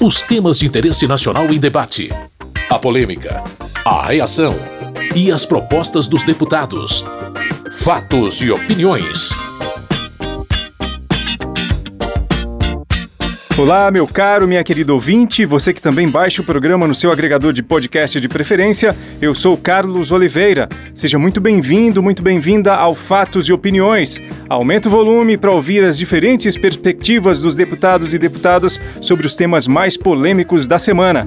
Os temas de interesse nacional em debate. A polêmica. A reação. E as propostas dos deputados. Fatos e opiniões. Olá, meu caro, minha querida ouvinte, você que também baixa o programa no seu agregador de podcast de preferência, eu sou Carlos Oliveira. Seja muito bem-vindo, muito bem-vinda ao Fatos e Opiniões. Aumenta o volume para ouvir as diferentes perspectivas dos deputados e deputadas sobre os temas mais polêmicos da semana.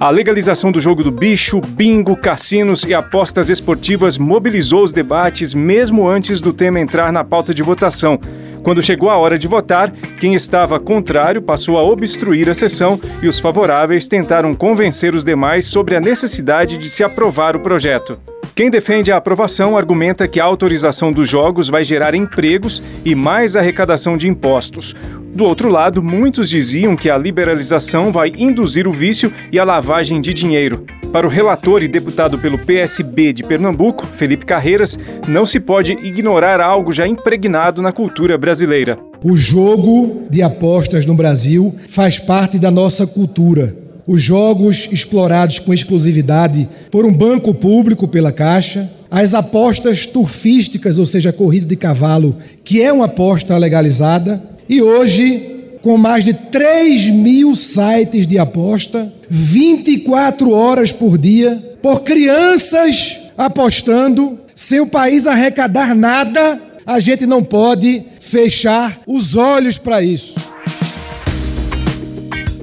A legalização do jogo do bicho, bingo, cassinos e apostas esportivas mobilizou os debates mesmo antes do tema entrar na pauta de votação. Quando chegou a hora de votar, quem estava contrário passou a obstruir a sessão e os favoráveis tentaram convencer os demais sobre a necessidade de se aprovar o projeto. Quem defende a aprovação argumenta que a autorização dos jogos vai gerar empregos e mais arrecadação de impostos. Do outro lado, muitos diziam que a liberalização vai induzir o vício e a lavagem de dinheiro. Para o relator e deputado pelo PSB de Pernambuco, Felipe Carreiras, não se pode ignorar algo já impregnado na cultura brasileira. O jogo de apostas no Brasil faz parte da nossa cultura. Os jogos explorados com exclusividade por um banco público pela Caixa, as apostas turfísticas, ou seja, corrida de cavalo, que é uma aposta legalizada, e hoje, com mais de 3 mil sites de aposta, 24 horas por dia, por crianças apostando, sem o país arrecadar nada, a gente não pode fechar os olhos para isso.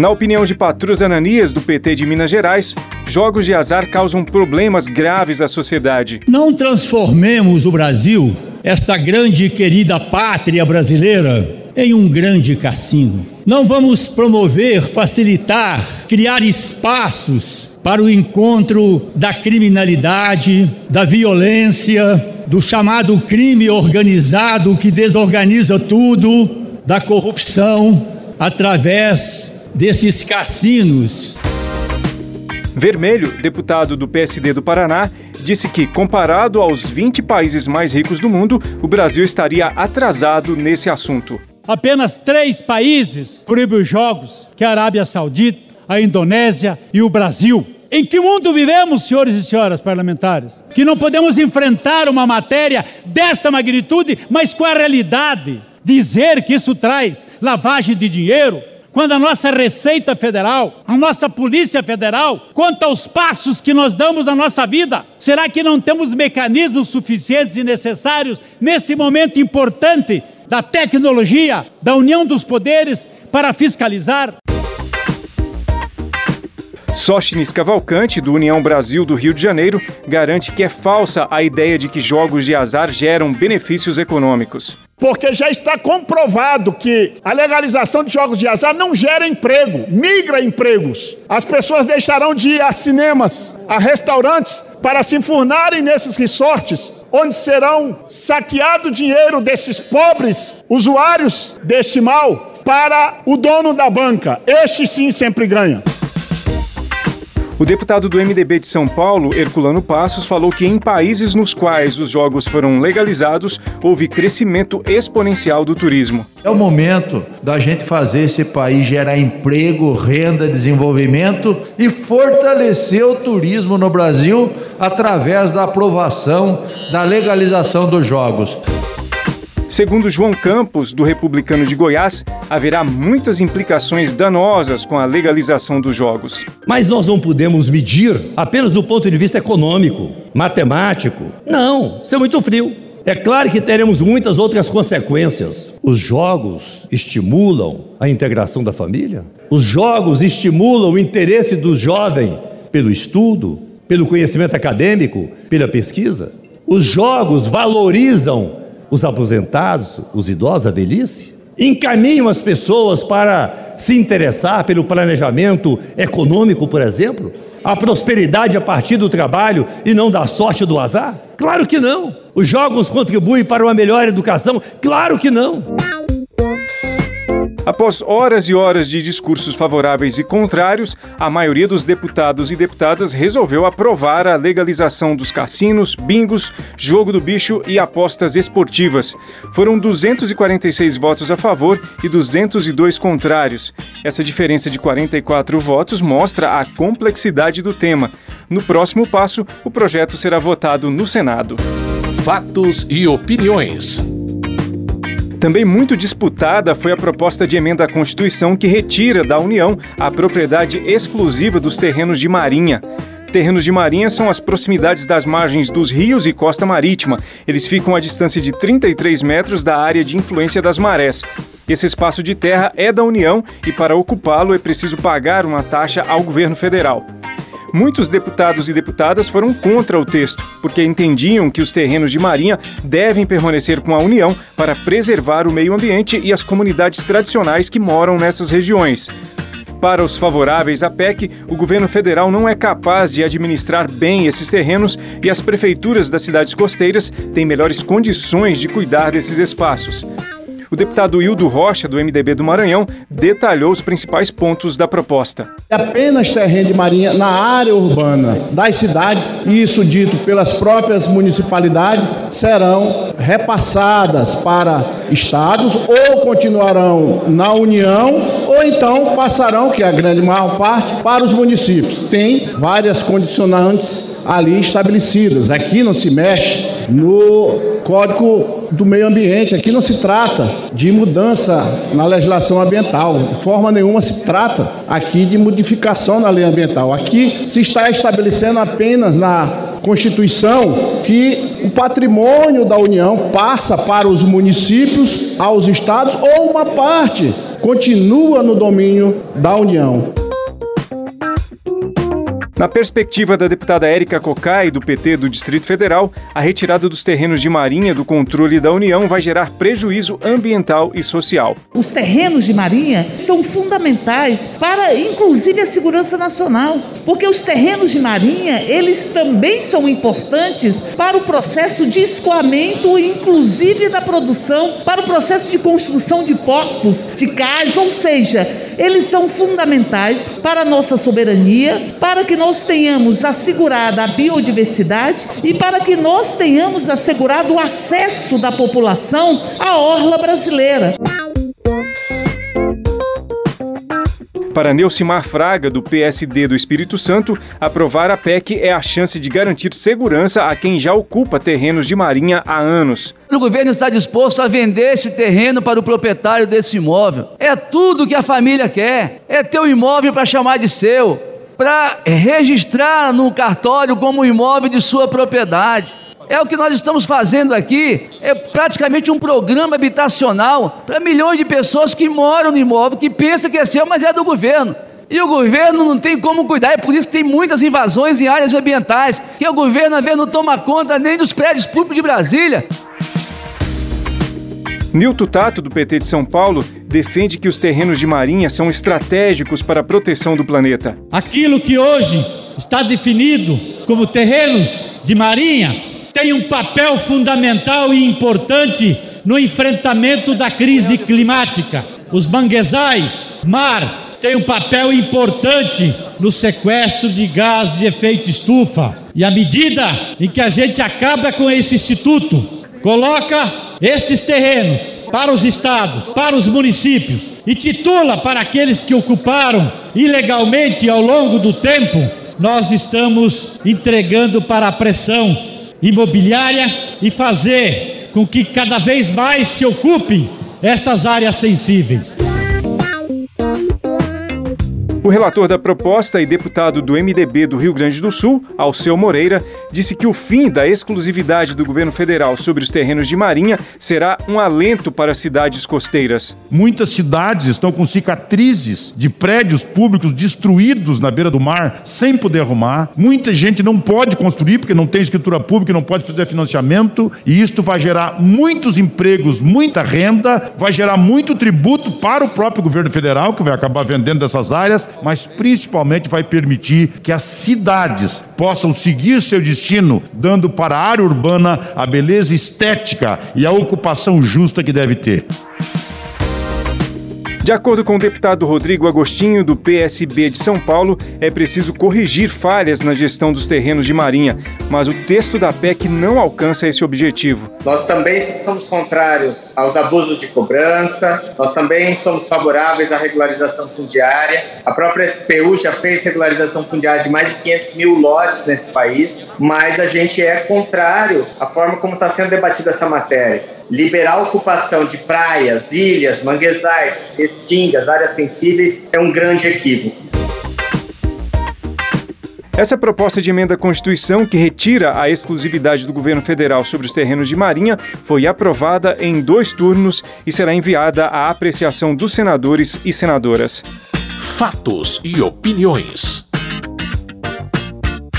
Na opinião de Patrus Ananias, do PT de Minas Gerais, jogos de azar causam problemas graves à sociedade. Não transformemos o Brasil, esta grande e querida pátria brasileira, em um grande cassino. Não vamos promover, facilitar, criar espaços para o encontro da criminalidade, da violência, do chamado crime organizado que desorganiza tudo, da corrupção, através desses cassinos. Vermelho, deputado do PSD do Paraná, disse que, comparado aos 20 países mais ricos do mundo, o Brasil estaria atrasado nesse assunto. Apenas três países proíbem os jogos, que é a Arábia Saudita, a Indonésia e o Brasil. Em que mundo vivemos, senhores e senhoras parlamentares? Que não podemos enfrentar uma matéria desta magnitude, mas com a realidade. Dizer que isso traz lavagem de dinheiro, quando a nossa Receita Federal, a nossa Polícia Federal, conta os passos que nós damos na nossa vida, será que não temos mecanismos suficientes e necessários nesse momento importante da tecnologia, da união dos poderes para fiscalizar? Sóstenes Cavalcante, do União Brasil do Rio de Janeiro, garante que é falsa a ideia de que jogos de azar geram benefícios econômicos. Porque já está comprovado que a legalização de jogos de azar não gera emprego, migra empregos. As pessoas deixarão de ir a cinemas, a restaurantes, para se enfurnarem nesses resorts, onde serão saqueado dinheiro desses pobres usuários deste mal para o dono da banca. Este sim sempre ganha. O deputado do MDB de São Paulo, Herculano Passos, falou que em países nos quais os jogos foram legalizados, houve crescimento exponencial do turismo. É o momento da gente fazer esse país gerar emprego, renda, desenvolvimento e fortalecer o turismo no Brasil através da aprovação da legalização dos jogos. Segundo João Campos, do Republicano de Goiás, haverá muitas implicações danosas com a legalização dos jogos. Mas nós não podemos medir apenas do ponto de vista econômico, matemático. Não, isso é muito frio. É claro que teremos muitas outras consequências. Os jogos estimulam a integração da família. Os jogos estimulam o interesse do jovem pelo estudo, pelo conhecimento acadêmico, pela pesquisa. Os jogos valorizam os aposentados, os idosos, a velhice, encaminham as pessoas para se interessar pelo planejamento econômico, por exemplo, a prosperidade a partir do trabalho e não da sorte do azar? Claro que não. Os jogos contribuem para uma melhor educação? Claro que não. Após horas e horas de discursos favoráveis e contrários, a maioria dos deputados e deputadas resolveu aprovar a legalização dos cassinos, bingos, jogo do bicho e apostas esportivas. Foram 246 votos a favor e 202 contrários. Essa diferença de 44 votos mostra a complexidade do tema. No próximo passo, o projeto será votado no Senado. Fatos e opiniões. Também muito disputada foi a proposta de emenda à Constituição que retira da União a propriedade exclusiva dos terrenos de marinha. Terrenos de marinha são as proximidades das margens dos rios e costa marítima. Eles ficam a distância de 33 metros da área de influência das marés. Esse espaço de terra é da União e, para ocupá-lo, é preciso pagar uma taxa ao governo federal. Muitos deputados e deputadas foram contra o texto, porque entendiam que os terrenos de marinha devem permanecer com a União para preservar o meio ambiente e as comunidades tradicionais que moram nessas regiões. Para os favoráveis à PEC, o governo federal não é capaz de administrar bem esses terrenos e as prefeituras das cidades costeiras têm melhores condições de cuidar desses espaços. O deputado Hildo Rocha, do MDB do Maranhão, detalhou os principais pontos da proposta. Apenas terreno de marinha na área urbana das cidades, isso dito pelas próprias municipalidades, serão repassadas para estados ou continuarão na União ou então passarão, que é a grande maior parte, para os municípios. Tem várias condicionantes ali estabelecidas. Aqui não se mexe no Código do Meio Ambiente. Aqui não se trata de mudança na legislação ambiental. De forma nenhuma se trata aqui de modificação na lei ambiental. Aqui se está estabelecendo apenas na Constituição que o patrimônio da União passa para os municípios, aos estados ou uma parte continua no domínio da União. Na perspectiva da deputada Érica Cocai, do PT do Distrito Federal, a retirada dos terrenos de marinha do controle da União vai gerar prejuízo ambiental e social. Os terrenos de marinha são fundamentais para, inclusive, a segurança nacional, porque os terrenos de marinha, eles também são importantes para o processo de escoamento, inclusive da produção, para o processo de construção de portos, de cais, ou seja, eles são fundamentais para a nossa soberania, para que nós tenhamos assegurada a biodiversidade e para que nós tenhamos assegurado o acesso da população à orla brasileira. Para Neucimar Fraga, do PSD do Espírito Santo, aprovar a PEC é a chance de garantir segurança a quem já ocupa terrenos de marinha há anos. O governo está disposto a vender esse terreno para o proprietário desse imóvel. É tudo que a família quer. É ter o imóvel para chamar de seu para registrar no cartório como imóvel de sua propriedade. É o que nós estamos fazendo aqui, é praticamente um programa habitacional para milhões de pessoas que moram no imóvel, que pensam que é seu, mas é do governo. E o governo não tem como cuidar, é por isso que tem muitas invasões em áreas ambientais, que o governo às vezes não toma conta nem dos prédios públicos de Brasília. Nilton Tato, do PT de São Paulo, defende que os terrenos de marinha são estratégicos para a proteção do planeta. Aquilo que hoje está definido como terrenos de marinha tem um papel fundamental e importante no enfrentamento da crise climática. Os manguezais, mar, têm um papel importante no sequestro de gás de efeito estufa. E à medida em que a gente acaba com esse instituto, coloca estes terrenos para os estados, para os municípios e titula para aqueles que ocuparam ilegalmente ao longo do tempo, nós estamos entregando para a pressão imobiliária e fazer com que cada vez mais se ocupem essas áreas sensíveis. O relator da proposta e deputado do MDB do Rio Grande do Sul, Alceu Moreira, disse que o fim da exclusividade do governo federal sobre os terrenos de marinha será um alento para as cidades costeiras. Muitas cidades estão com cicatrizes de prédios públicos destruídos na beira do mar, sem poder arrumar. Muita gente não pode construir porque não tem escritura pública, não pode fazer financiamento, e isto vai gerar muitos empregos, muita renda, vai gerar muito tributo para o próprio governo federal, que vai acabar vendendo essas áreas mas principalmente vai permitir que as cidades possam seguir seu destino, dando para a área urbana a beleza estética e a ocupação justa que deve ter. De acordo com o deputado Rodrigo Agostinho, do PSB de São Paulo, é preciso corrigir falhas na gestão dos terrenos de Marinha, mas o texto da PEC não alcança esse objetivo. Nós também somos contrários aos abusos de cobrança, nós também somos favoráveis à regularização fundiária. A própria SPU já fez regularização fundiária de mais de 500 mil lotes nesse país, mas a gente é contrário à forma como está sendo debatida essa matéria liberar a ocupação de praias, ilhas, manguezais, restingas, áreas sensíveis é um grande equívoco. Essa proposta de emenda à Constituição, que retira a exclusividade do governo federal sobre os terrenos de Marinha, foi aprovada em dois turnos e será enviada à apreciação dos senadores e senadoras. Fatos e opiniões.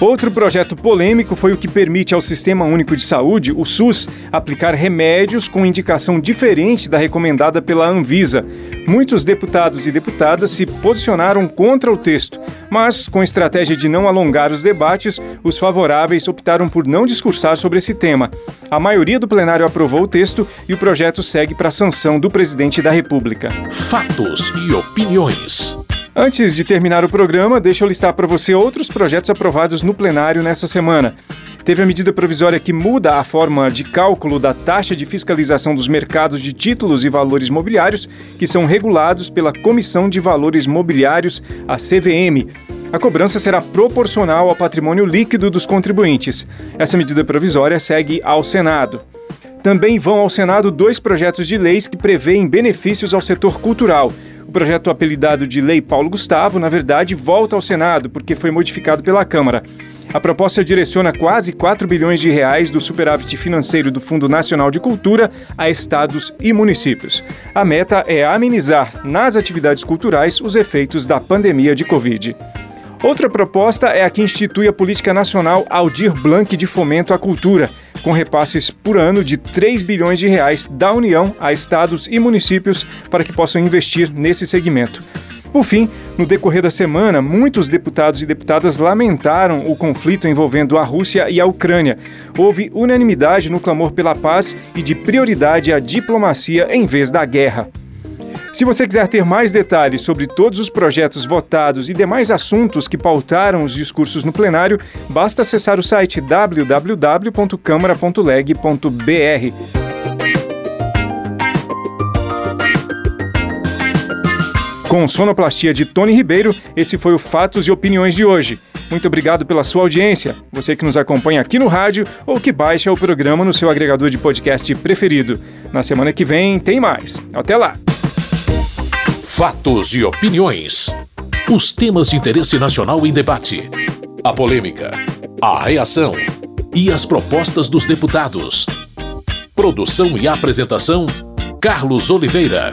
Outro projeto polêmico foi o que permite ao Sistema Único de Saúde, o SUS, aplicar remédios com indicação diferente da recomendada pela Anvisa. Muitos deputados e deputadas se posicionaram contra o texto, mas, com estratégia de não alongar os debates, os favoráveis optaram por não discursar sobre esse tema. A maioria do plenário aprovou o texto e o projeto segue para a sanção do presidente da República. Fatos e opiniões. Antes de terminar o programa, deixa eu listar para você outros projetos aprovados no plenário nessa semana. Teve a medida provisória que muda a forma de cálculo da taxa de fiscalização dos mercados de títulos e valores mobiliários, que são regulados pela Comissão de Valores Mobiliários, a CVM. A cobrança será proporcional ao patrimônio líquido dos contribuintes. Essa medida provisória segue ao Senado. Também vão ao Senado dois projetos de leis que prevêem benefícios ao setor cultural. Projeto apelidado de Lei Paulo Gustavo, na verdade, volta ao Senado porque foi modificado pela Câmara. A proposta direciona quase 4 bilhões de reais do superávit financeiro do Fundo Nacional de Cultura a estados e municípios. A meta é amenizar nas atividades culturais os efeitos da pandemia de Covid. Outra proposta é a que institui a Política Nacional Aldir Blanc de Fomento à Cultura, com repasses por ano de 3 bilhões de reais da União a estados e municípios para que possam investir nesse segmento. Por fim, no decorrer da semana, muitos deputados e deputadas lamentaram o conflito envolvendo a Rússia e a Ucrânia. Houve unanimidade no clamor pela paz e de prioridade à diplomacia em vez da guerra. Se você quiser ter mais detalhes sobre todos os projetos votados e demais assuntos que pautaram os discursos no plenário, basta acessar o site www.câmara.leg.br. Com sonoplastia de Tony Ribeiro, esse foi o Fatos e Opiniões de hoje. Muito obrigado pela sua audiência. Você que nos acompanha aqui no rádio ou que baixa o programa no seu agregador de podcast preferido. Na semana que vem tem mais. Até lá! Fatos e opiniões. Os temas de interesse nacional em debate. A polêmica, a reação e as propostas dos deputados. Produção e apresentação: Carlos Oliveira.